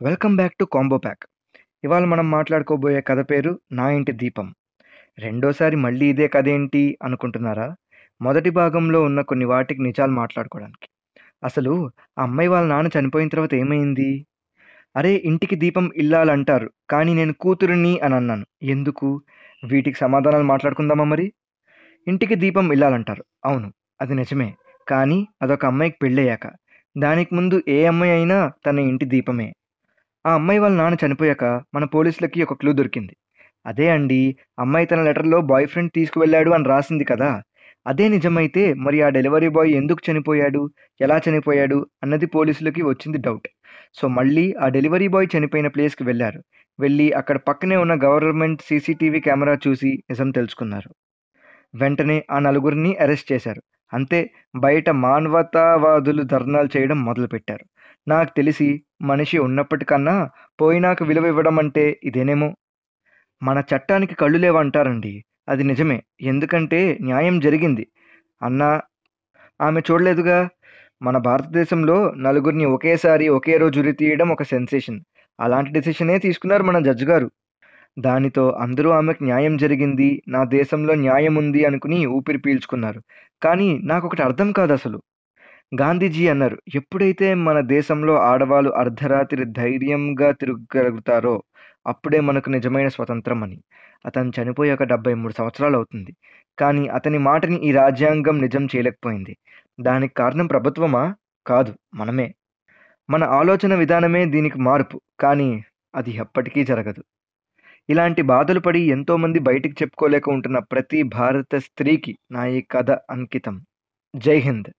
Welcome back to combo pack. ఇవాళ మనం మాట్లాడుకోబోయే కథ పేరు నా ఇంటి దీపం. రెండోసారి మళ్ళీ ఇదే కథ ఏంటి అనుకుంటున్నారా? మొదటి భాగంలో ఉన్న కొన్ని వాటికి నిజాలు మాట్లాడుకోవడానికి. అసలు ఆ అమ్మాయి వాళ్ళ నాన్న చనిపోయిన తర్వాత ఏమైంది? అరే ఇంటికి దీపం ఇల్లాలంటారు కానీ నేను కూతురిని అని అన్నాను. ఎందుకు? వీటికి సమాధానాలు మాట్లాడుకుందామా మరి? ఇంటికి దీపం ఇల్లాలంటారు అవును అది నిజమే. కానీ అదొక అమ్మాయికి పెళ్ళయ్యాక. దానికి ముందు ఏ అమ్మాయి అయినా తన ఇంటి దీపమే. ఆ అమ్మాయి వాళ్ళ నాన్న చనిపోయాక మన పోలీసులకి ఒక క్లూ దొరికింది. అదే అండి అమ్మాయి తన లెటర్లో బాయ్ ఫ్రెండ్ తీసుకువెళ్ళాడు అని రాసింది కదా. అదే నిజమైతే మరి ఆ డెలివరీ బాయ్ ఎందుకు చనిపోయాడు ఎలా చనిపోయాడు అన్నది పోలీసులకి వచ్చింది డౌట్. సో మళ్ళీ ఆ డెలివరీ బాయ్ చనిపోయిన ప్లేస్కి వెళ్ళారు. వెళ్ళి అక్కడ పక్కనే ఉన్న గవర్నమెంట్ సీసీటీవీ కెమెరా చూసి నిజం తెలుసుకున్నారు. వెంటనే ఆ నలుగురిని అరెస్ట్ చేశారు. అంతే బయట మానవతావాదులు ధర్నాలు చేయడం మొదలుపెట్టారు. నాకు తెలిసి మనిషి ఉన్నప్పటికన్నా పోయినాక విలువ ఇవ్వడం అంటే ఇదేనేమో? మన చట్టానికి కళ్ళు లేవంటారండి. అది నిజమే. ఎందుకంటే న్యాయం జరిగింది. అన్నా ఆమె చూడలేదుగా? మన భారతదేశంలో నలుగురిని ఒకేసారి ఒకే రోజు ఉరి తీయడం ఒక సెన్సేషన్. అలాంటి డెసిషనే తీసుకున్నారు మన జడ్జి గారు దానితో అందరూ ఆమెకు న్యాయం జరిగింది నా దేశంలో న్యాయం ఉంది అనుకుని ఊపిరి పీల్చుకున్నారు. కానీ నాకు ఒకటి అర్థం కాదు అసలు గాంధీజీ అన్నారు ఎప్పుడైతే మన దేశంలో ఆడవాళ్ళు అర్ధరాత్రి ధైర్యంగా తిరగలుగుతారో అప్పుడే మనకు నిజమైన స్వతంత్రం అని. అతను చనిపోయాక డెబ్బై మూడు సంవత్సరాలు అవుతుంది. కానీ అతని మాటని ఈ రాజ్యాంగం నిజం చేయలేకపోయింది. దానికి కారణం ప్రభుత్వమా? కాదు మనమే. మన ఆలోచన విధానమే దీనికి మార్పు. కానీ అది ఎప్పటికీ జరగదు. ఇలాంటి బాధలు పడి ఎంతోమంది బయటికి చెప్పుకోలేక ఉంటున్న ప్రతి భారత స్త్రీకి నా ఈ కథ అంకితం. జై హింద్.